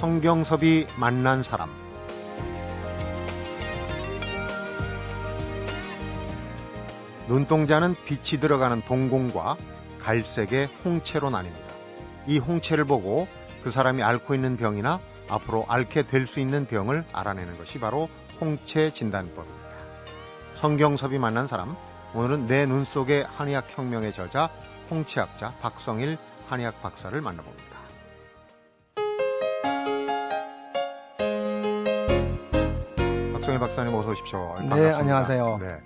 성경섭이 만난 사람 눈동자는 빛이 들어가는 동공과 갈색의 홍채로 나뉩니다. 이 홍채를 보고 그 사람이 앓고 있는 병이나 앞으로 앓게 될 수 있는 병을 알아내는 것이 바로 홍채 진단법입니다. 성경섭이 만난 사람, 오늘은 내 눈 속의 한의학 혁명의 저자 홍채학자 박성일 한의학 박사를 만나봅니다. 박성일 박사님 어서 오십시오. 네, 반갑습니다. 안녕하세요. 네.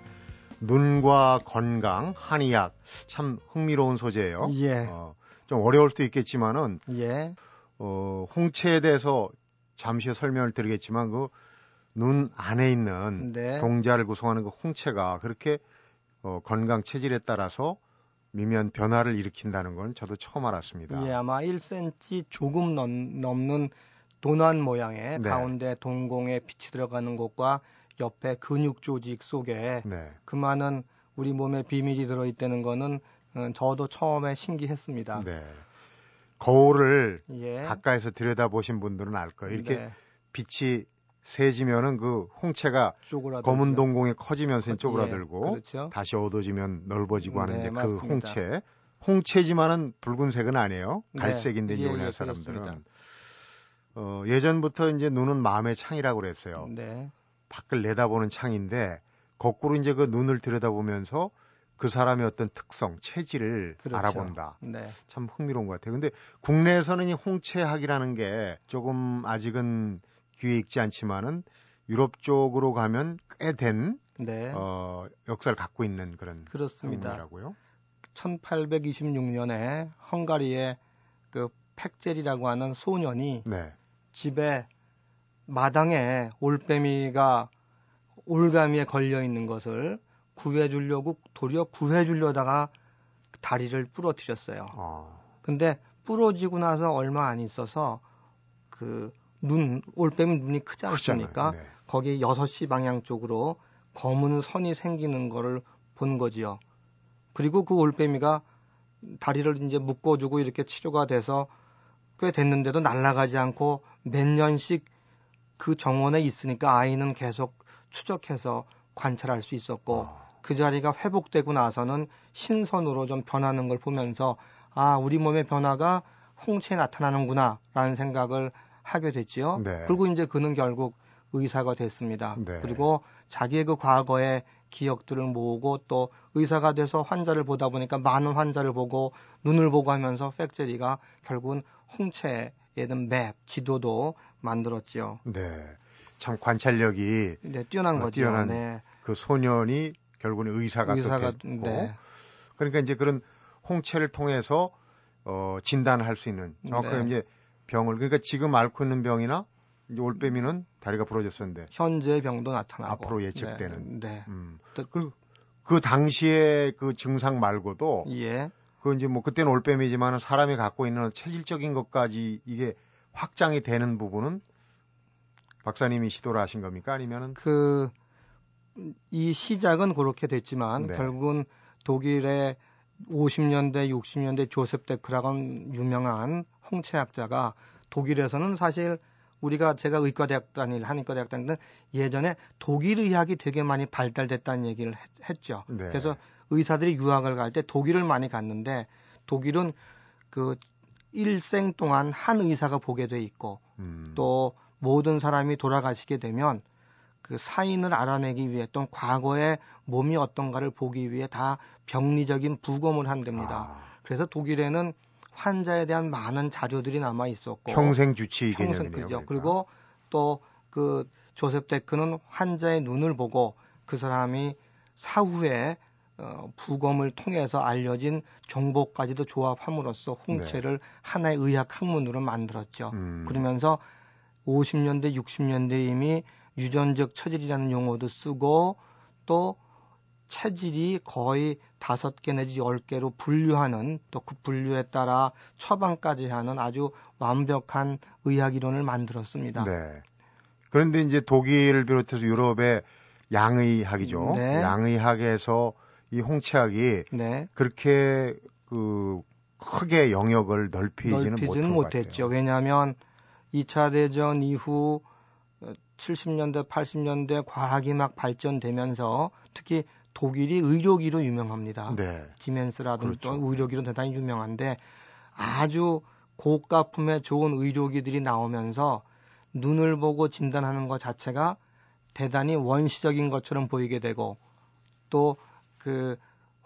눈과 건강, 한의학 참 흥미로운 소재예요. 예. 어, 좀 어려울 수도 있겠지만은 예. 어, 홍채에 대해서 잠시 설명을 드리겠지만 그 눈 안에 있는 네. 동자를 구성하는 그 홍채가 그렇게 어, 건강 체질에 따라서 미면 변화를 일으킨다는 건 저도 처음 알았습니다. 예, 아마 1cm 조금 넘, 넘는 도난 모양의 네. 가운데 동공에 빛이 들어가는 곳과 옆에 근육 조직 속에 네. 그 많은 우리 몸에 비밀이 들어있다는 거는 어, 저도 처음에 신기했습니다. 네. 거울을 예. 가까이서 들여다보신 분들은 알 거예요. 이렇게 네. 빛이 세지면은 그 홍채가 쪼그라들죠. 검은 동공에 커지면서 예, 쪼그라들고 예, 그렇죠. 다시 어두워지면 넓어지고 하는 네, 이제 그 맞습니다. 홍채. 홍채지만은 붉은색은 아니에요. 네. 갈색인데 예, 우리나라 예, 사람들은 어, 예전부터 이제 눈은 마음의 창이라고 그랬어요. 네. 밖을 내다보는 창인데 거꾸로 이제 그 눈을 들여다보면서 그 사람의 어떤 특성, 체질을 그렇죠. 알아본다. 네. 참 흥미로운 것 같아요. 근데 국내에서는 이 홍채학이라는 게 조금 아직은 귀에 익지 않지만은 유럽 쪽으로 가면 꽤된 네. 어, 역사를 갖고 있는 그런 그렇습니다. 학문이라고요. 1826년에 헝가리의 그 팩젤이라고 하는 소년이 네. 집에 마당에 올빼미가 올가미에 걸려 있는 것을 구해주려고 도리어 구해주려다가 다리를 부러뜨렸어요. 아, 근데 부러지고 나서 얼마 안 있어서 그 눈 올빼미 눈이 크지 않습니까? 네. 거기 6시 방향 쪽으로 검은 선이 생기는 거를 본 거지요. 그리고 그 올빼미가 다리를 이제 묶어주고 이렇게 치료가 돼서 꽤 됐는데도 날아가지 않고 몇 년씩 그 정원에 있으니까 아이는 계속 추적해서 관찰할 수 있었고 아, 그 자리가 회복되고 나서는 신선으로 좀 변하는 걸 보면서 아 우리 몸의 변화가 홍채에 나타나는구나 라는 생각을 하게 됐지요. 네. 그리고 이제 그는 결국 의사가 됐습니다. 네. 그리고 자기의 그 과거의 기억들을 모으고 또 의사가 돼서 환자를 보다 보니까 많은 환자를 보고 눈을 보고 하면서 팩제리가 결국은 홍채에는 맵, 지도도 만들었지요. 네. 참 관찰력이 네, 뛰어난 어, 거죠. 뛰어난 네. 그 소년이 결국은 의사가, 의사가 또 됐고 네. 그러니까 이제 그런 홍채를 통해서 어, 진단할 수 있는 정확하게 네. 이제 병을 그러니까 지금 앓고 있는 병이나 올빼미는 다리가 부러졌었는데 현재 병도 나타나고 앞으로 예측되는. 네. 네. 음. 또- 그, 그 당시에 그 증상 말고도 예. 그 이제 뭐 그때는 올빼미지만 사람이 갖고 있는 체질적인 것까지 이게 확장이 되는 부분은 박사님이 시도를 하신 겁니까 아니면은 그 이 시작은 그렇게 됐지만 네. 결국은 독일의 50년대, 60년대 조셉 데크라고 하는 유명한 홍채학자가 독일에서는 사실 우리가 제가 의과대학 다닐 한의과대학 다닐 때 예전에 독일 의학이 되게 많이 발달됐다는 얘기를 했, 죠 네. 그래서 의사들이 유학을 갈 때 독일을 많이 갔는데 독일은 그 일생 동안 한 의사가 보게 돼 있고 음, 또 모든 사람이 돌아가시게 되면 그 사인을 알아내기 위해 또 과거의 몸이 어떤가를 보기 위해 다 병리적인 부검을 한답니다. 아, 그래서 독일에는 환자에 대한 많은 자료들이 남아 있었고 평생 주치 평생 개념이네요. 그죠. 그러니까. 그리고 또 그 조셉 데크는 환자의 눈을 보고 그 사람이 사후에 어, 부검을 통해서 알려진 정보까지도 조합함으로써 홍채를 하나의 의학 학문으로 만들었죠. 네. 음, 그러면서 50년대, 60년대 이미 유전적 처질이라는 용어도 쓰고 또 체질이 거의 다섯 개 내지 열 개로 분류하는 또 그 분류에 따라 처방까지 하는 아주 완벽한 의학 이론을 만들었습니다. 네. 그런데 이제 독일을 비롯해서 유럽의 양의학이죠. 네. 양의학에서 이 홍채학이 네. 그렇게 그 크게 영역을 넓히지는, 넓히지는 못했죠. 왜냐하면 2차 대전 이후 70년대, 80년대 과학이 막 발전되면서 특히 독일이 의료기로 유명합니다. 네. 지멘스라든지 그렇죠. 또 의료기로 대단히 유명한데 아주 고가품의 좋은 의료기들이 나오면서 눈을 보고 진단하는 것 자체가 대단히 원시적인 것처럼 보이게 되고 또 그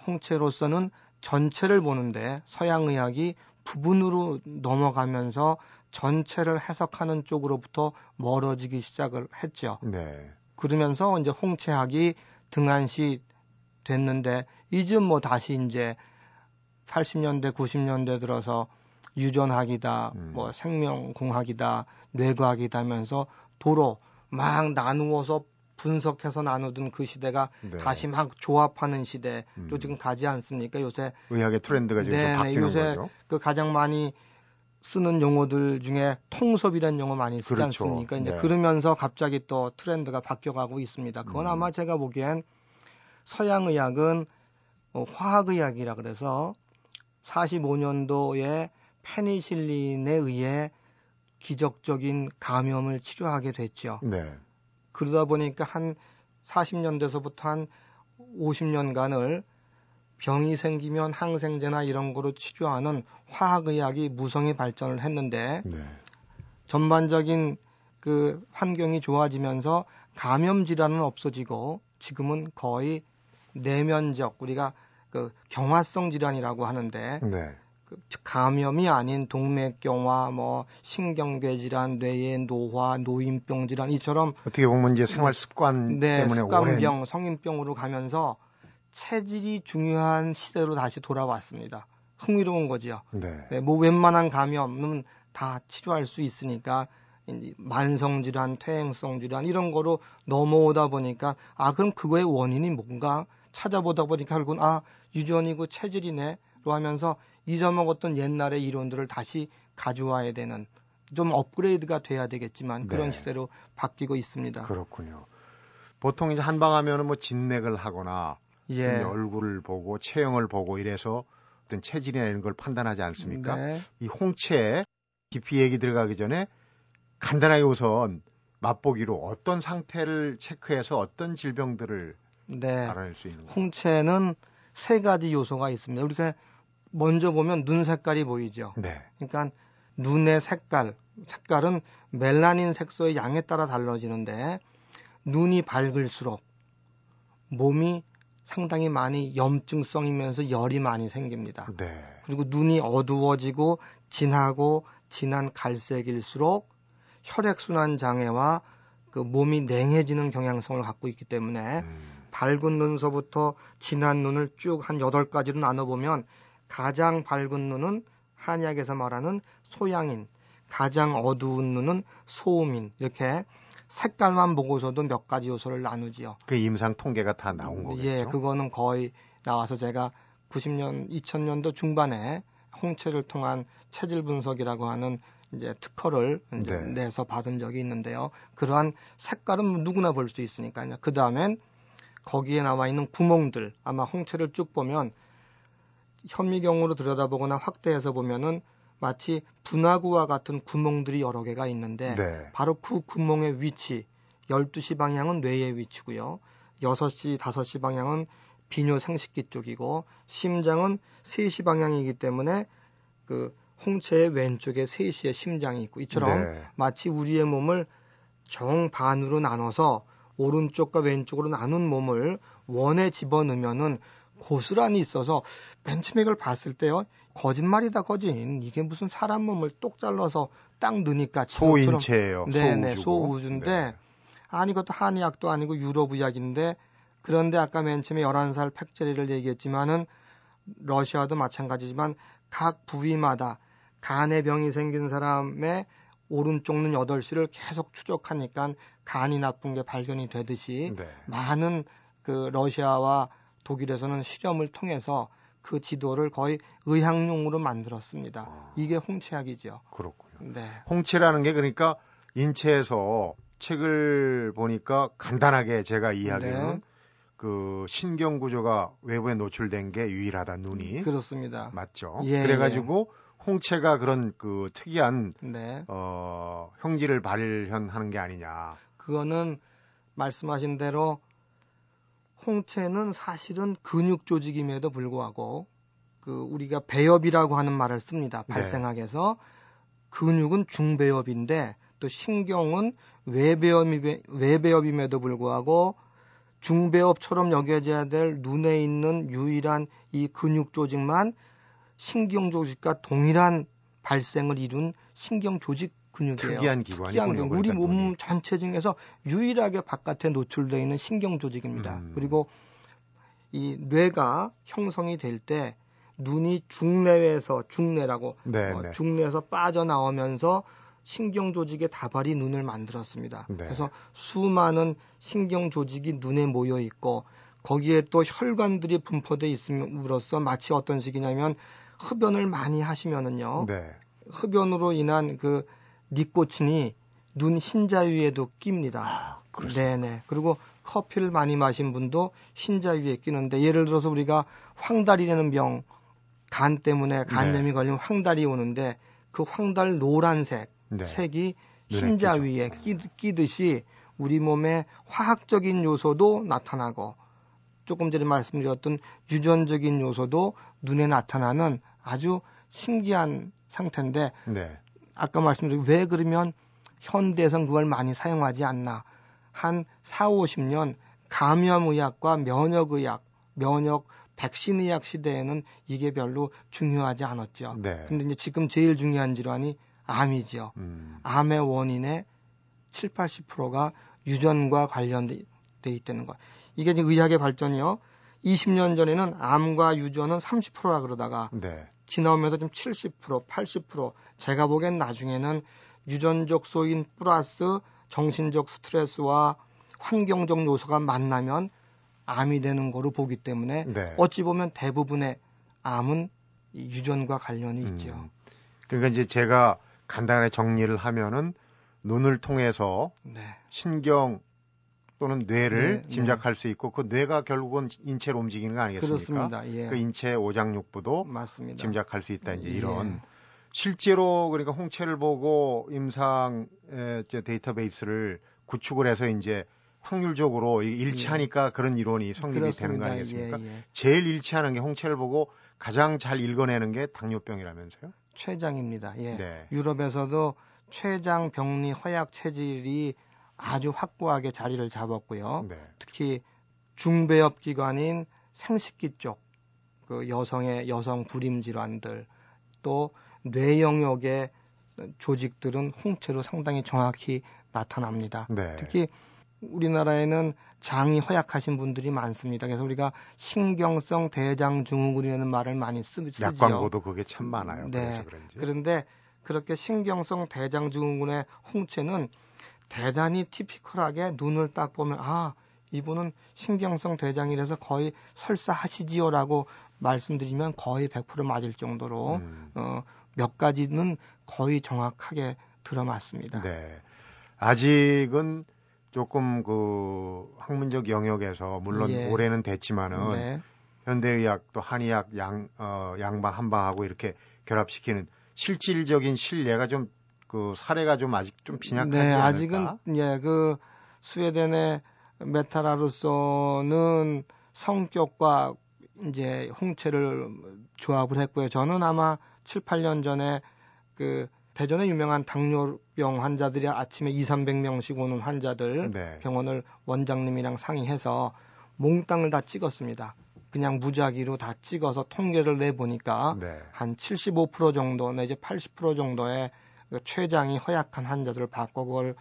홍채로서는 전체를 보는데 서양 의학이 부분으로 넘어가면서 전체를 해석하는 쪽으로부터 멀어지기 시작을 했죠. 네. 그러면서 이제 홍채학이 등한시 됐는데 이제 뭐 다시 이제 80년대 90년대 들어서 유전학이다, 음. 뭐 생명공학이다, 뇌과학이다 하면서 도로 막 나누어서 분석해서 나누던 그 시대가 네. 다시 막 조합하는 시대로 음. 지금 가지 않습니까? 요새 의학의 트렌드가 지금 네, 바뀌는 요새 거죠. 그 가장 많이 쓰는 용어들 중에 통섭이라는 용어 많이 쓰지 그렇죠. 않습니까? 이제 네. 그러면서 갑자기 또 트렌드가 바뀌어가고 있습니다. 그건 음. 아마 제가 보기엔 서양 의학은 어, 화학 의학이라 그래서 45년도에 페니실린에 의해 기적적인 감염을 치료하게 됐죠. 네. 그러다 보니까 한 40년대서부터 한 50년간을 병이 생기면 항생제나 이런 거로 치료하는 화학의학이 무성히 발전을 했는데 네. 전반적인 그 환경이 좋아지면서 감염 질환은 없어지고 지금은 거의 내면적 우리가 그 경화성 질환이라고 하는데 네. 그 감염이 아닌 동맥경화, 뭐 신경계 질환, 뇌의 노화, 노인병 질환 이처럼 어떻게 보면 이제 생활 습관 네, 때문에 습관병, 오랜... 성인병으로 가면서 체질이 중요한 시대로 다시 돌아왔습니다. 흥미로운 거지요. 네. 네, 뭐 웬만한 감염은 다 치료할 수 있으니까 만성 질환, 퇴행성 질환 이런 거로 넘어오다 보니까 아 그럼 그거의 원인이 뭔가 찾아보다 보니까 결국은 아 유전이고 체질이네로 하면서 잊어먹었던 옛날의 이론들을 다시 가져와야 되는 좀 업그레이드가 돼야 되겠지만 네. 그런 시대로 바뀌고 있습니다. 그렇군요. 보통 이제 한방 하면은 뭐 진맥을 하거나 예. 얼굴을 보고 체형을 보고 이래서 어떤 체질이나 이런 걸 판단하지 않습니까? 네. 이 홍채 깊이 얘기 들어가기 전에 간단하게 우선 맛보기로 어떤 상태를 체크해서 어떤 질병들을 네. 알아낼 수 있는 거예요? 홍채는 세 가지 요소가 있습니다. 우리가 먼저 보면 눈 색깔이 보이죠. 네. 그러니까 눈의 색깔, 색깔은 멜라닌 색소의 양에 따라 달라지는데 눈이 밝을수록 몸이 상당히 많이 염증성이면서 열이 많이 생깁니다. 네. 그리고 눈이 어두워지고 진하고 진한 갈색일수록 혈액순환 장애와 그 몸이 냉해지는 경향성을 갖고 있기 때문에 음. 밝은 눈서부터 진한 눈을 쭉 한 여덟 가지로 나눠보면 가장 밝은 눈은 한약에서 말하는 소양인, 가장 어두운 눈은 소음인 이렇게 색깔만 보고서도 몇 가지 요소를 나누지요. 그 임상 통계가 다 나온 거겠죠. 예, 그거는 거의 나와서 제가 90년, 2000년도 중반에 홍채를 통한 체질 분석이라고 하는 이제 특허를 이제 네. 내서 받은 적이 있는데요. 그러한 색깔은 누구나 볼 수 있으니까요. 그 다음엔 거기에 나와 있는 구멍들 아마 홍채를 쭉 보면 현미경으로 들여다보거나 확대해서 보면은 마치 분화구와 같은 구멍들이 여러 개가 있는데 네. 바로 그 구멍의 위치 12시 방향은 뇌의 위치고요. 6시, 5시 방향은 비뇨 생식기 쪽이고 심장은 3시 방향이기 때문에 그 홍채의 왼쪽에 3시에 심장이 있고 이처럼 네. 마치 우리의 몸을 정반으로 나눠서 오른쪽과 왼쪽으로 나눈 몸을 원에 집어넣으면은 고스란히 있어서 벤치맥을 봤을 때요 거짓말이다 거진 이게 무슨 사람 몸을 똑 잘라서 딱 넣으니까 소인체예요. 네네 소우주인데 네. 아니 그것도 한의학도 아니고 유럽 의학인데 그런데 아까 맨 처음에 11살 팩제리를 얘기했지만은 러시아도 마찬가지지만 각 부위마다 간의 병이 생긴 사람의 오른쪽 눈 8시를 계속 추적하니까 간이 나쁜 게 발견이 되듯이 네. 많은 그 러시아와 독일에서는 실험을 통해서 그 지도를 거의 의학용으로 만들었습니다. 아. 이게 홍채학이죠. 그렇군요. 네. 홍채라는 게 그러니까 인체에서 책을 보니까 간단하게 제가 이해하기로는 네. 그 신경 구조가 외부에 노출된 게 유일하다 눈이 그렇습니다. 맞죠. 예, 그래가지고 예. 홍채가 그런 그 특이한 네. 어, 형질을 발현하는 게 아니냐. 그거는 말씀하신 대로 홍채는 사실은 근육 조직임에도 불구하고 그 우리가 배엽이라고 하는 말을 씁니다. 네. 발생학에서 근육은 중배엽인데 또 신경은 외배엽이, 외배엽임에도 불구하고 중배엽처럼 여겨져야 될 눈에 있는 유일한 이 근육 조직만 신경 조직과 동일한 발생을 이룬 신경 조직 근육이에요. 특이한 기관이군요. 우리 몸. 전체 중에서 유일하게 바깥에 노출되어 있는 신경 조직입니다. 음. 그리고 이 뇌가 형성이 될 때 눈이 중내에서 중내라고 네, 어, 네. 중내에서 빠져나오면서 신경 조직의 다발이 눈을 만들었습니다. 네. 그래서 수많은 신경 조직이 눈에 모여 있고 거기에 또 혈관들이 분포돼 있음으로써 마치 어떤 식이냐면 흡연을 많이 하시면은요. 네. 흡연으로 인한 그 니코틴이 눈 흰자 위에도 낍니다. 아? 네네. 그리고 커피를 많이 마신 분도 흰자 위에 끼는데 예를 들어서 우리가 황달이라는 병, 간 때문에 간염이 네. 걸리면 황달이 오는데 그 황달 노란색 네. 색이 눈에 흰자 끼죠. 위에 끼, 끼듯이 우리 몸의 화학적인 요소도 나타나고 조금 전에 말씀드렸던 유전적인 요소도 눈에 나타나는 아주 신기한 상태인데 네. 아까 말씀드린 왜 그러면 현대에선 그걸 많이 사용하지 않나 한 4, 50년 감염의학과 면역의학, 면역 백신의학 시대에는 이게 별로 중요하지 않았죠. 네. 근데 이제 지금 제일 중요한 질환이 암이죠. 음. 암의 원인의 7, 80%가 유전과 관련돼 있다는 거예요. 이게 이제 의학의 발전이요. 20년 전에는 암과 유전은 30%라 그러다가 네. 지나오면서 좀 70%, 80% 제가 보기엔 나중에는 유전적 소인 플러스 정신적 스트레스와 환경적 요소가 만나면 암이 되는 거로 보기 때문에 네. 어찌 보면 대부분의 암은 이 유전과 관련이 있죠. 음. 그러니까 이제 제가 간단하게 정리를 하면은 눈을 통해서 네. 신경 또는 뇌를 네, 짐작할 수 있고 그 뇌가 결국은 인체를 움직이는 거 아니겠습니까? 그렇습니다. 예. 그 인체 오장육부도 맞습니다. 짐작할 수 있다 이제 예. 이런 실제로 그러니까 홍채를 보고 임상 데이터베이스를 구축을 해서 이제 확률적으로 이 일치하니까 그런 이론이 성립이 되는 거 예. 그렇습니다. 아니겠습니까? 예, 예. 제일 일치하는 게 홍채를 보고 가장 잘 읽어내는 게 당뇨병이라면서요? 췌장입니다. 예. 네. 유럽에서도 췌장 병리 허약 체질이 아주 확고하게 자리를 잡았고요. 네. 특히 중배엽 기관인 생식기 쪽, 그 여성의 여성 불임 질환들, 또 뇌 영역의 조직들은 홍채로 상당히 정확히 나타납니다. 네. 특히 우리나라에는 장이 허약하신 분들이 많습니다. 그래서 우리가 신경성 대장 증후군이라는 말을 많이 쓰, 쓰지요. 약 광고도 그게 참 많아요. 네. 그런지. 그런데 그렇게 신경성 대장 증후군의 홍채는 대단히 티피컬하게 눈을 딱 보면 아 이분은 신경성 대장이라서 거의 설사하시지요라고 말씀드리면 거의 100% 맞을 정도로 음. 어, 몇 가지는 거의 정확하게 들어맞습니다. 네. 아직은 조금 그 학문적 영역에서 물론 예. 올해는 됐지만은 네. 현대의학 또 한의학 양 어, 양방 한방하고 이렇게 결합시키는 실질적인 신뢰가 좀 그 사례가 좀 아직 좀 빈약하지 네, 않을까? 아직은 예, 그 스웨덴의 메타라루소는 성격과 이제 홍채를 조합을 했고요. 저는 아마 7, 8년 전에 그 대전에 유명한 당뇨병 환자들이 아침에 2, 300명씩 오는 환자들 네. 병원을 원장님이랑 상의해서 몽땅을 다 찍었습니다. 그냥 무작위로 다 찍어서 통계를 내 보니까 네. 한75% 정도 내지 80% 정도의 그 췌장이 허약한 환자들을 받고 그걸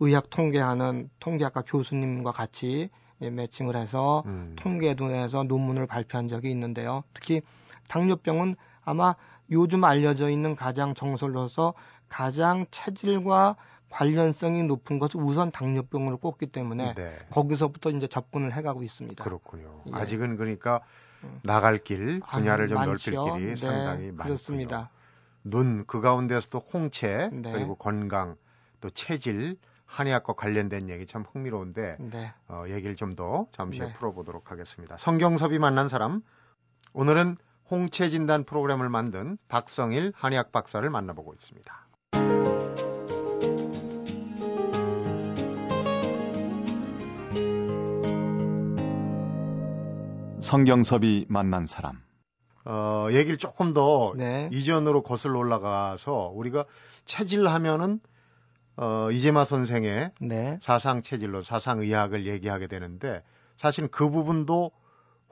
의학 통계하는 통계학과 교수님과 같이 예, 매칭을 해서 음. 통계도 내서 논문을 발표한 적이 있는데요. 특히 당뇨병은 아마 요즘 알려져 있는 가장 정설로서 가장 체질과 관련성이 높은 것을 우선 당뇨병으로 꼽기 때문에 네. 거기서부터 이제 접근을 해가고 있습니다. 그렇군요. 예. 아직은 그러니까 음. 나갈 길, 분야를 좀 아, 넓힐 많지요. 길이 네, 상당히 많군요. 그렇습니다. 눈, 그 가운데서도 홍채, 네. 그리고 건강, 또 체질, 한의학과 관련된 얘기 참 흥미로운데 네. 어, 얘기를 좀 더 잠시 후에 네. 풀어보도록 하겠습니다. 성경섭이 만난 사람 오늘은 홍채 진단 프로그램을 만든 박성일 한의학 박사를 만나보고 있습니다. 성경섭이 만난 사람. 어, 얘기를 조금 더 네. 이전으로 거슬러 올라가서 우리가 체질하면은 어, 이재마 선생의 네. 사상 체질로 사상 의학을 얘기하게 되는데 사실 그 부분도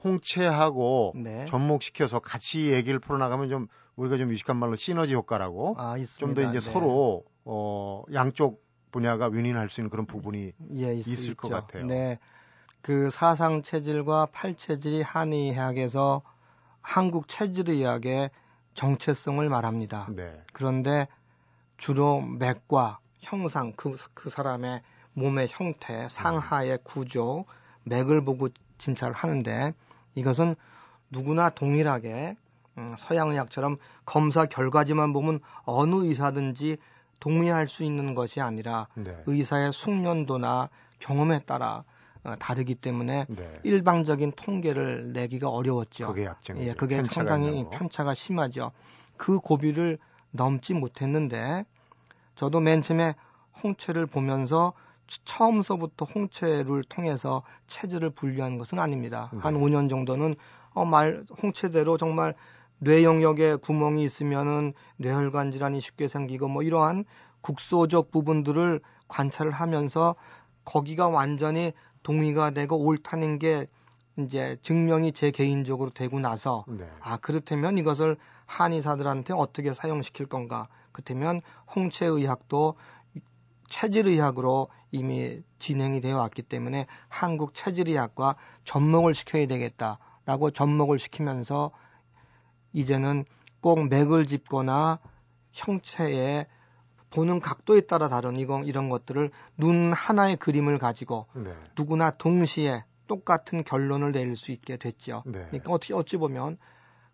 홍채하고 네. 접목시켜서 같이 얘기를 풀어나가면 좀 우리가 좀 유식한 말로 시너지 효과라고 아, 좀 있습니다. 더 이제 네. 서로 어, 양쪽 분야가 윈윈할 수 있는 그런 부분이 예, 있, 있을 것 있죠. 같아요. 네. 그 사상 체질과 팔 체질이 한의학에서 한국 체질의학의 정체성을 말합니다. 네. 그런데 주로 맥과 형상 그, 그 사람의 몸의 형태, 상하의 구조, 맥을 보고 진찰을 하는데 이것은 누구나 동일하게 음, 서양의학처럼 검사 결과지만 보면 어느 의사든지 동의할 수 있는 것이 아니라 네. 의사의 숙련도나 경험에 따라 어, 다르기 때문에 네. 일방적인 통계를 내기가 어려웠죠. 그게 약점이죠. 예, 그게 편차가 상당히 거. 편차가 심하죠. 그 고비를 넘지 못했는데 저도 맨 처음에 홍채를 보면서 처음서부터 홍채를 통해서 체질을 분류한 것은 아닙니다. 네. 한 5년 정도는 어, 말 홍채대로 정말 뇌 영역에 구멍이 있으면은 뇌혈관 질환이 쉽게 생기고 뭐 이러한 국소적 부분들을 관찰을 하면서 거기가 완전히 동의가 되고 옳다는 게 이제 증명이 제 개인적으로 되고 나서 네. 아 그렇다면 이것을 한의사들한테 어떻게 사용시킬 건가? 그렇다면 홍채의학도 체질의학으로 이미 진행이 되어 왔기 때문에 한국 체질의학과 접목을 시켜야 되겠다라고 접목을 시키면서 이제는 꼭 맥을 짚거나 형체의 보는 각도에 따라 다른 이건 이런 것들을 눈 하나의 그림을 가지고 네. 누구나 동시에 똑같은 결론을 내릴 수 있게 됐죠. 네. 그러니까 어떻게 어찌 보면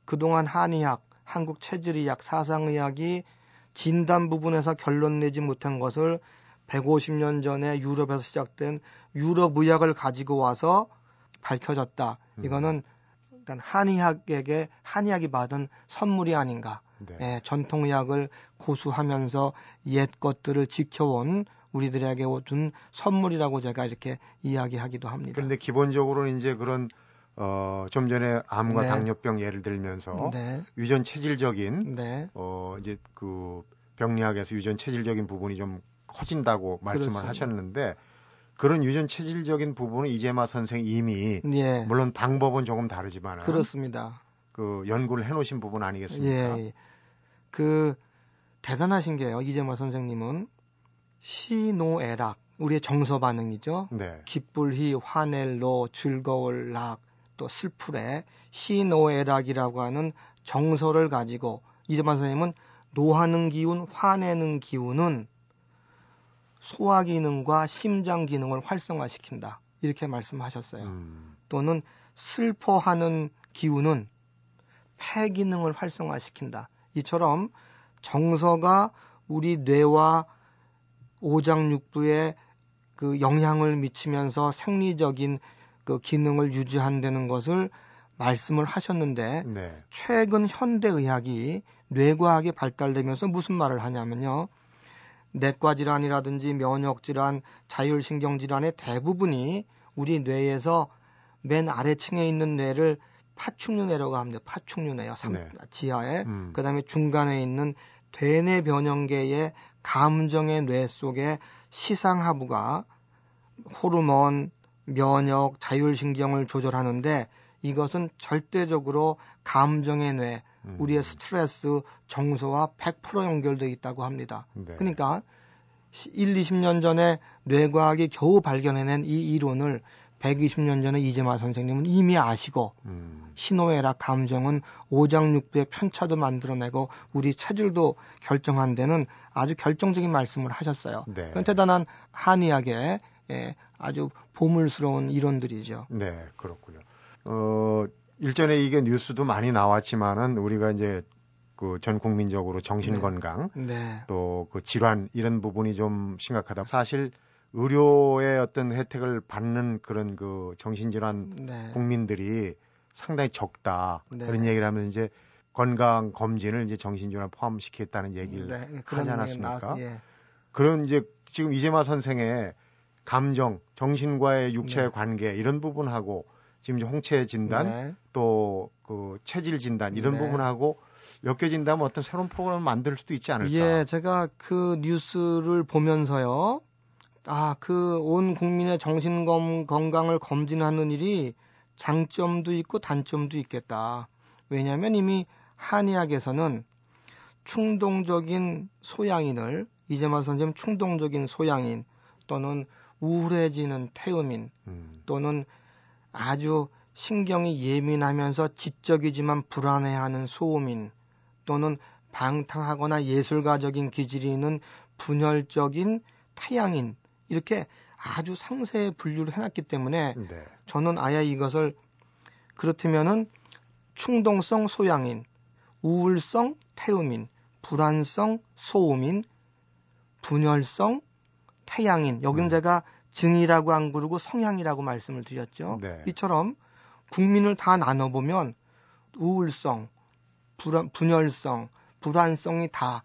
그동안 한의학, 한국 체질의학, 사상의학이 진단 부분에서 결론 내지 못한 것을 150년 전에 유럽에서 시작된 유럽 의학을 가지고 와서 밝혀졌다. 음. 이거는 일단 한의학에게 한의학이 받은 선물이 아닌가. 네. 예, 전통의학을 고수하면서 옛 것들을 지켜온 우리들에게 준 선물이라고 제가 이렇게 이야기하기도 합니다. 그런데 기본적으로는 이제 그런 어, 좀 전에 암과 네. 당뇨병 예를 들면서 네, 유전 체질적인 네, 어, 이제 그 병리학에서 유전 체질적인 부분이 좀 커진다고 말씀을 그렇습니다. 하셨는데 그런 유전 체질적인 부분은 이재마 선생 이미 예, 물론 방법은 조금 다르지만 그렇습니다. 그 연구를 해놓으신 부분 아니겠습니까? 예, 그 대단하신 게요. 이재마 선생님은 시노애락 우리의 정서 반응이죠. 네. 기쁠히 화낼로 즐거울 락또 슬프래 시노애락이라고 하는 정서를 가지고 이재만 선생님은 노하는 기운, 화내는 기운은 소화 기능과 심장 기능을 활성화시킨다. 이렇게 말씀하셨어요. 음, 또는 슬퍼하는 기운은 폐 기능을 활성화시킨다. 이처럼 정서가 우리 뇌와 오장육부에 그 영향을 미치면서 생리적인 그 기능을 유지한다는 것을 말씀을 하셨는데 네. 최근 현대 의학이 뇌과학이 발달되면서 무슨 말을 하냐면요. 내과 질환이라든지 면역 질환, 자율 신경 질환의 대부분이 우리 뇌에서 맨 아래층에 있는 뇌를 파충류뇌라고 합니다. 파충류뇌요. 삼- 네. 지하에. 음. 그다음에 중간에 있는 대뇌 변형계의 감정의 뇌 속에 시상하부가 호르몬, 면역, 자율신경을 조절하는데 이것은 절대적으로 감정의 뇌, 음. 우리의 스트레스, 정서와 100% 연결되어 있다고 합니다. 네. 그러니까 1, 20년 전에 뇌과학이 겨우 발견해낸 이 이론을 120년 전에 이재마 선생님은 이미 아시고 음, 신호애락 감정은 오장육부의 편차도 만들어내고 우리 체질도 결정한 데는 아주 결정적인 말씀을 하셨어요. 네. 그건 대단한 한의학의 예, 아주 보물스러운 이론들이죠. 네, 그렇군요. 어, 일전에 이게 뉴스도 많이 나왔지만은 우리가 이제 그전 국민적으로 정신 네. 건강 네, 또그 질환 이런 부분이 좀 심각하다. 사실 의료의 어떤 혜택을 받는 그런 그 정신질환 네, 국민들이 상당히 적다. 네. 그런 얘기를 하면 이제 건강 검진을 이제 정신질환 포함시켰다는 얘기를 네, 하지 않았습니까? 예. 그런 이제 지금 이재마 선생의 감정, 정신과의 육체의 네. 관계 이런 부분하고 지금 홍채 진단 네. 또그 체질 진단 이런 네. 부분하고 엮여진다면 어떤 새로운 프로그램을 만들 수도 있지 않을까? 예, 제가 그 뉴스를 보면서요. 아, 그 온 국민의 정신 검- 건강을 검진하는 일이 장점도 있고 단점도 있겠다. 왜냐하면 이미 한의학에서는 충동적인 소양인을 이재만 선생님 충동적인 소양인 또는 우울해지는 태음인 음, 또는 아주 신경이 예민하면서 지적이지만 불안해하는 소음인 또는 방탕하거나 예술가적인 기질이 있는 분열적인 태양인 이렇게 아주 상세히 분류를 해놨기 때문에 네. 저는 아예 이것을 그렇다면은 충동성 소양인, 우울성 태음인, 불안성 소음인, 분열성 태양인 여기는 음. 제가 증이라고 안 그러고 성향이라고 말씀을 드렸죠. 네. 이처럼 국민을 다 나눠보면 우울성, 불안, 분열성, 불안성이 다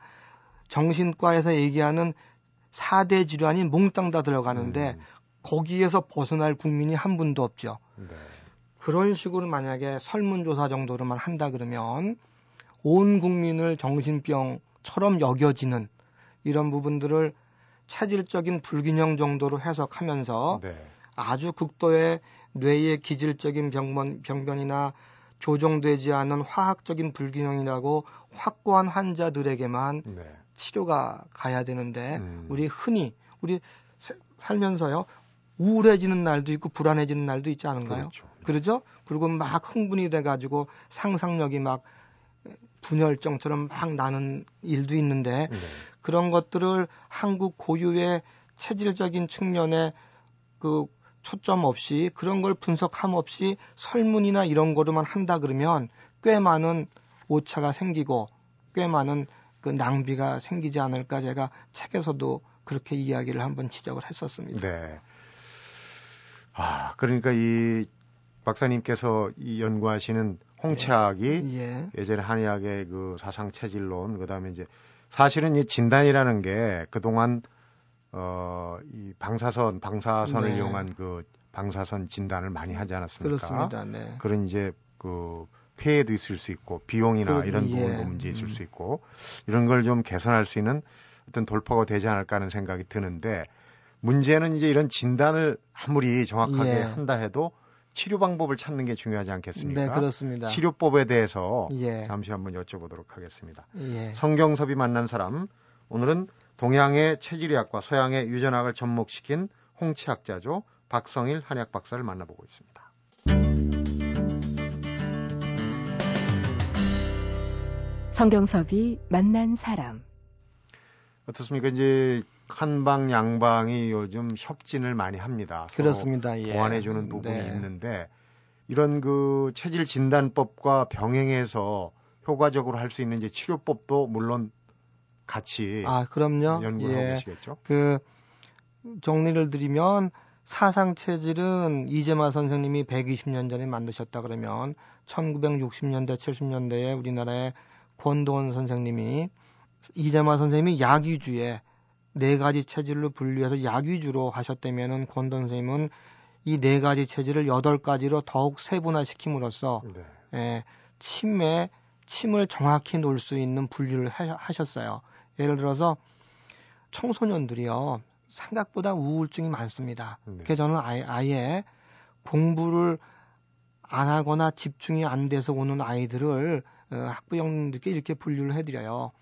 정신과에서 얘기하는 4대 질환이 몽땅 다 들어가는데 음, 거기에서 벗어날 국민이 한 분도 없죠. 네. 그런 식으로 만약에 설문조사 정도로만 한다 그러면 온 국민을 정신병처럼 여겨지는 이런 부분들을 체질적인 불균형 정도로 해석하면서 네. 아주 극도의 뇌의 기질적인 병변, 병변이나 조정되지 않은 화학적인 불균형이라고 확고한 환자들에게만 네. 치료가 가야 되는데 음. 우리 흔히 우리 사- 살면서요 우울해지는 날도 있고 불안해지는 날도 있지 않은가요? 그렇죠. 그러죠? 그리고 막 흥분이 돼가지고 상상력이 막 분열증처럼 막 나는 일도 있는데 네. 그런 것들을 한국 고유의 체질적인 측면에 그 초점 없이 그런 걸 분석함 없이 설문이나 이런 거로만 한다 그러면 꽤 많은 오차가 생기고 꽤 많은 그 낭비가 생기지 않을까 제가 책에서도 그렇게 이야기를 한번 지적을 했었습니다. 네. 아, 그러니까 이 박사님께서 이 연구하시는 홍채학이 예. 예 전에 한의학의 그 사상 체질론 그다음에 이제 사실은 이 진단이라는 게 그동안 어이 방사선 방사선을 네. 이용한 그 방사선 진단을 많이 하지 않았습니까? 그렇습니다. 네. 그런 이제 그 폐해도 있을 수 있고 비용이나 그, 이런 예. 부분도 문제 있을 음. 수 있고 이런 걸 좀 개선할 수 있는 어떤 돌파가 되지 않을까 하는 생각이 드는데 문제는 이제 이런 진단을 아무리 정확하게 예. 한다 해도 치료 방법을 찾는 게 중요하지 않겠습니까? 네, 그렇습니다. 치료법에 대해서 예. 잠시 한번 여쭤보도록 하겠습니다. 예. 성경섭이 만난 사람 오늘은 동양의 체질의학과 서양의 유전학을 접목시킨 홍치학자죠 박성일 한의학 박사를 만나보고 있습니다. 성경섭이 만난 사람. 어떻습니까? 이제 한방 양방이 요즘 협진을 많이 합니다. 그렇습니다. 예. 보완해주는 부분이 네. 있는데 이런 그 체질 진단법과 병행해서 효과적으로 할 수 있는 이제 치료법도 물론 같이 아, 그럼요. 연구를 하고 예. 계시겠죠. 그 정리를 드리면 사상 체질은 이재마 선생님이 120년 전에 만드셨다 그러면 1960년대 70년대에 우리나라의 권도원 선생님이 이재마 선생님이 약위주에 네 가지 체질로 분류해서 약위주로 하셨다면은 권도원 선생님은 이 네 가지 체질을 여덟 가지로 더욱 세분화시킴으로써 네. 예, 침에 침을 정확히 놓을 수 있는 분류를 하- 하셨어요. 예를 들어서 청소년들이요 생각보다 우울증이 많습니다. 네. 그래서 저는 아예, 아예 공부를 안 하거나 집중이 안 돼서 오는 아이들을 어, 학부형들께 이렇게 분류를 해드려요.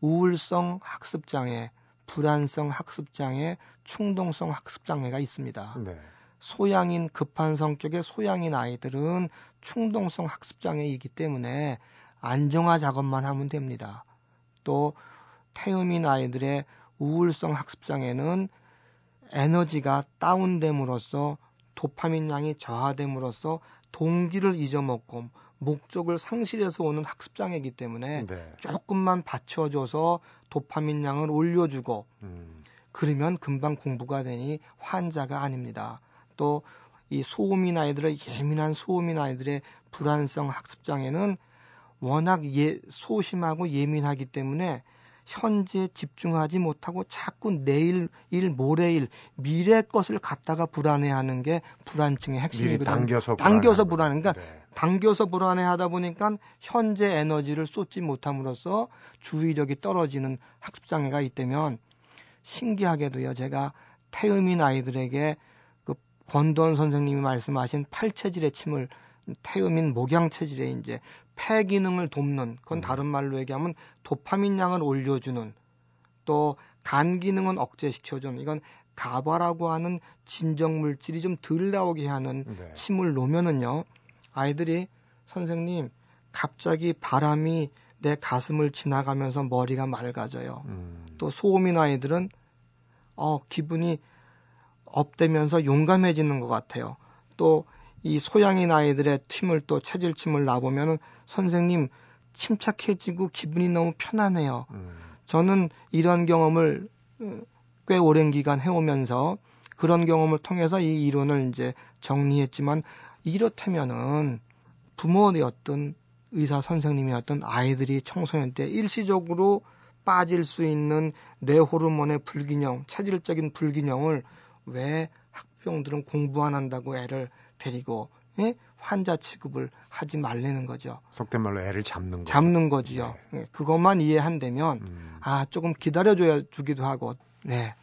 우울성 학습장애, 불안성 학습장애, 충동성 학습장애가 있습니다. 네. 소양인 급한 성격의 소양인 아이들은 충동성 학습장애이기 때문에 안정화 작업만 하면 됩니다. 또 태음인 아이들의 우울성 학습장애는 에너지가 다운됨으로써 도파민 양이 저하됨으로써 동기를 잊어먹고 목적을 상실해서 오는 학습 장애이기 때문에 네. 조금만 받쳐줘서 도파민 양을 올려주고 음. 그러면 금방 공부가 되니 환자가 아닙니다. 또 이 소음인 아이들의 예민한 소음인 아이들의 불안성 학습 장애는 워낙 예, 소심하고 예민하기 때문에 현재 집중하지 못하고 자꾸 내일 일 모레일 미래 것을 갖다가 불안해하는 게 불안증의 핵심이거든요. 당겨서 당겨서 불안해. 그러니까 네. 당겨서 불안해하다 보니까 현재 에너지를 쏟지 못함으로써 주의력이 떨어지는 학습 장애가 있다면 신기하게도요. 제가 태음인 아이들에게 그 권돈 선생님이 말씀하신 팔체질의 침을 태음인 목양 체질에 이제 폐 기능을 돕는 그건 음. 다른 말로 얘기하면 도파민 양을 올려주는 또 간 기능은 억제시켜주는 이건 가바라고 하는 진정 물질이 좀 덜 나오게 하는 네. 침을 놓으면은요 아이들이 선생님 갑자기 바람이 내 가슴을 지나가면서 머리가 맑아져요. 음. 또 소음인 아이들은 어 기분이 업되면서 용감해지는 것 같아요. 또 이 소양인 아이들의 침을 또 체질 침을 놔보면은 선생님 침착해지고 기분이 너무 편안해요. 음. 저는 이런 경험을 어, 꽤 오랜 기간 해오면서 그런 경험을 통해서 이 이론을 이제 정리했지만 이렇다면은 부모였던 의사 선생님이었던 아이들이 청소년 때 일시적으로 빠질 수 있는 뇌 호르몬의 불균형, 체질적인 불균형을 왜 학부형들은 공부 안 한다고 애를 데리고 예? 환자 취급을 하지 말라는 거죠. 속된 말로 애를 잡는 거. 잡는 거지요. 예, 그것만 이해한다면 음. 아 조금 기다려줘야 주기도 하고 네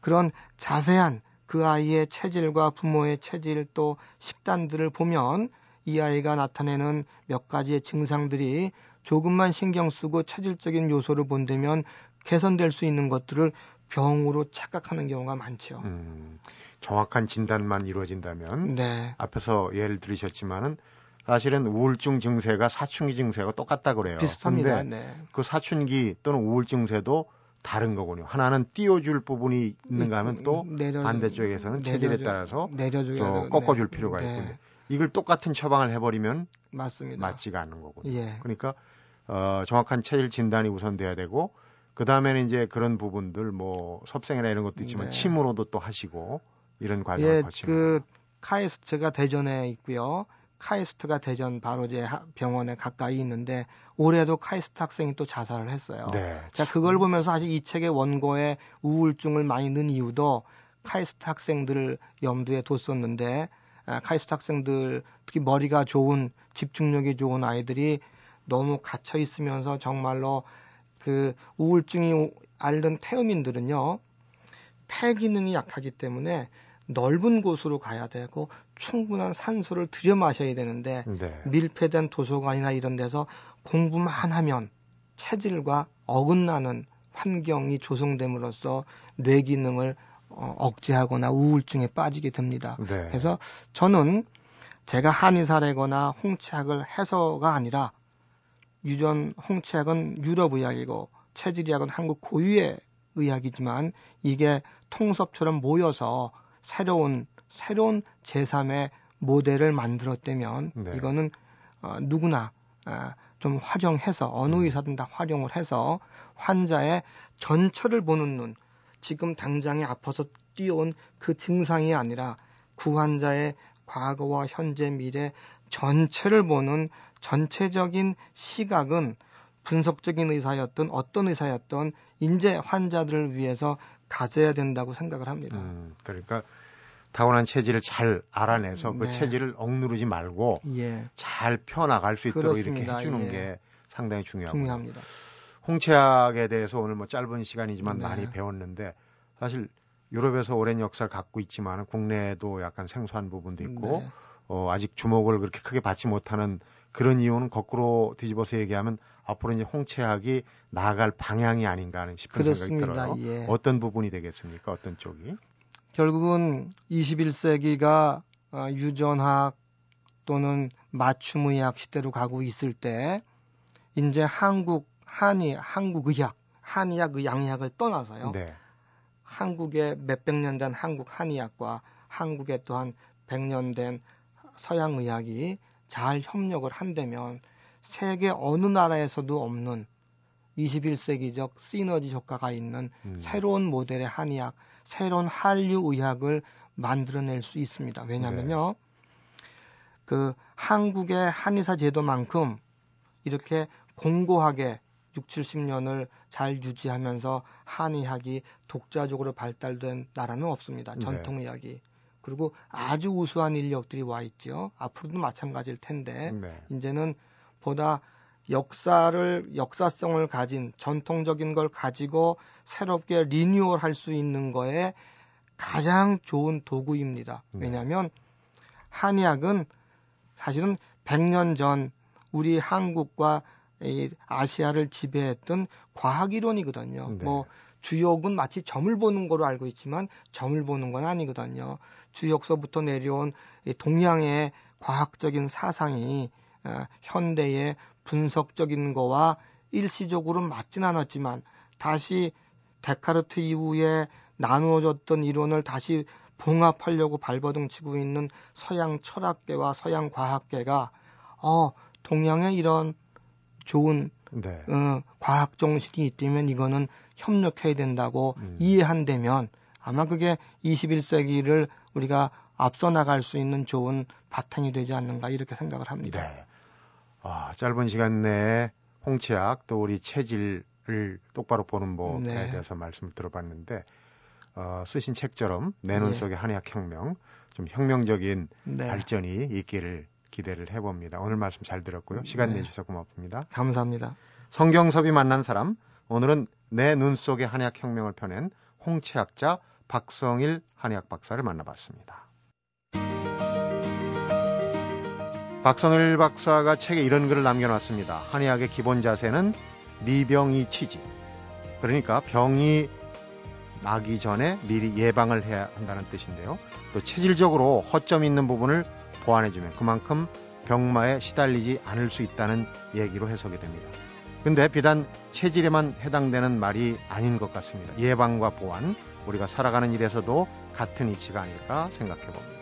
그런 자세한 그 아이의 체질과 부모의 체질 또 식단들을 보면 이 아이가 나타내는 몇 가지의 증상들이 조금만 신경 쓰고 체질적인 요소를 본다면 개선될 수 있는 것들을 병으로 착각하는 경우가 많죠. 음. 정확한 진단만 이루어진다면 네. 앞에서 예를 들으셨지만은 사실은 우울증 증세가 사춘기 증세가 똑같다 그래요. 비슷합니다. 근데 네. 그 사춘기 또는 우울증세도 다른 거군요. 하나는 띄워줄 부분이 있는가 하면 또 내려- 반대쪽에서는 체질에 내려줘- 따라서 또 꺾어줄 네. 필요가 네. 있군요. 이걸 똑같은 처방을 해버리면 맞습니다. 맞지가 않는 거군요. 예. 그러니까 어, 정확한 체질 진단이 우선돼야 되고 그 다음에는 이제 그런 부분들 뭐 섭생이나 이런 것도 있지만 네. 침으로도 또 하시고 이런 과정을 예, 거치는 그 카이스트가 대전에 있고요. 카이스트가 대전 바로 제 하- 병원에 가까이 있는데 올해도 카이스트 학생이 또 자살을 했어요. 네. 자, 그걸 보면서 사실 이 책의 원고에 우울증을 많이 넣은 이유도 카이스트 학생들을 염두에 뒀었는데 아, 카이스트 학생들 특히 머리가 좋은 집중력이 좋은 아이들이 너무 갇혀 있으면서 정말로 그 우울증이 앓는 태음인들은요 폐 기능이 약하기 때문에 넓은 곳으로 가야 되고 충분한 산소를 들여 마셔야 되는데 네. 밀폐된 도서관이나 이런 데서 공부만 하면 체질과 어긋나는 환경이 조성됨으로써 뇌 기능을 어, 억제하거나 우울증에 빠지게 됩니다. 네. 그래서 저는 제가 한의사래거나 홍치학을 해서가 아니라 유전 홍치학은 유럽 의학이고 체질의학은 한국 고유의 의학이지만 이게 통섭처럼 모여서 새로운 새로운 제3의 모델을 만들었다면 네. 이거는 어, 누구나 아, 좀 활용해서 어느 음. 의사든 다 활용을 해서 환자의 전체를 보는 눈 지금 당장에 아파서 뛰어온 그 증상이 아니라 그 환자의 과거와 현재 미래 전체를 보는 전체적인 시각은 분석적인 의사였던 어떤 의사였던 인제 환자들을 위해서 가져야 된다고 생각을 합니다. 음, 그러니까 타고난 체질을 잘 알아내서 그 네. 체질을 억누르지 말고 예, 잘 펴나갈 수 있도록 이렇게 그렇습니다. 해주는 예. 게 상당히 중요하고 중요합니다. 홍채학에 대해서 오늘 뭐 짧은 시간이지만 네. 많이 배웠는데 사실 유럽에서 오랜 역사를 갖고 있지만 국내에도 약간 생소한 부분도 있고 네. 어, 아직 주목을 그렇게 크게 받지 못하는 그런 이유는 거꾸로 뒤집어서 얘기하면 앞으로 이제 홍채학이 나아갈 방향이 아닌가 하는 싶은 생각이 그렇습니다. 들어요. 예. 어떤 부분이 되겠습니까? 어떤 쪽이? 결국은 21세기가 어, 유전학 또는 맞춤의학 시대로 가고 있을 때 이제 한국 한의 한국 의학 한의학 의 양의학을 떠나서요. 네. 한국의 몇백 년 된 한국 한의학과 한국의 또한 100년 된 서양 의학이 잘 협력을 한다면 세계 어느 나라에서도 없는 21세기적 시너지 효과가 있는 음. 새로운 모델의 한의학, 새로운 한류 의학을 만들어낼 수 있습니다. 왜냐하면요, 네. 그 한국의 한의사 제도만큼 이렇게 공고하게 6, 70년을 잘 유지하면서 한의학이 독자적으로 발달된 나라는 없습니다. 네. 전통 의학이. 그리고 아주 우수한 인력들이 와 있죠. 앞으로도 마찬가지일 텐데 네. 이제는 보다 역사를 역사성을 가진 전통적인 걸 가지고 새롭게 리뉴얼할 수 있는 거에 가장 좋은 도구입니다. 네. 왜냐하면 한의학은 사실은 100년 전 우리 한국과 이 아시아를 지배했던 과학 이론이거든요. 네. 뭐 주역은 마치 점을 보는 거로 알고 있지만 점을 보는 건 아니거든요. 주역서부터 내려온 동양의 과학적인 사상이 어, 현대의 분석적인 거와 일시적으로 맞진 않았지만 다시 데카르트 이후에 나누어졌던 이론을 다시 봉합하려고 발버둥 치고 있는 서양 철학계와 서양 과학계가 어 동양의 이런 좋은 네. 어, 과학 정신이 있다면 이거는 협력해야 된다고 음. 이해한다면 아마 그게 21세기를 우리가 앞서 나갈 수 있는 좋은 바탕이 되지 않는가 이렇게 생각을 합니다. 네. 아, 짧은 시간 내에 홍채학 또 우리 체질을 똑바로 보는 법에 네. 대해서 말씀을 들어봤는데 어, 쓰신 책처럼 내 눈 속의 네. 한의학 혁명 좀 혁명적인 네. 발전이 있기를 기대를 해봅니다. 오늘 말씀 잘 들었고요. 시간 네. 내주셔서 고맙습니다. 감사합니다. 성경섭이 만난 사람 오늘은 내 눈 속의 한의학 혁명을 펴낸 홍채학자 박성일 한의학 박사를 만나봤습니다. 박성일 박사가 책에 이런 글을 남겨놨습니다. 한의학의 기본 자세는 미병이 치지. 그러니까 병이 나기 전에 미리 예방을 해야 한다는 뜻인데요. 또 체질적으로 허점 있는 부분을 보완해주면 그만큼 병마에 시달리지 않을 수 있다는 얘기로 해석이 됩니다. 근데 비단 체질에만 해당되는 말이 아닌 것 같습니다. 예방과 보완, 우리가 살아가는 일에서도 같은 이치가 아닐까 생각해 봅니다.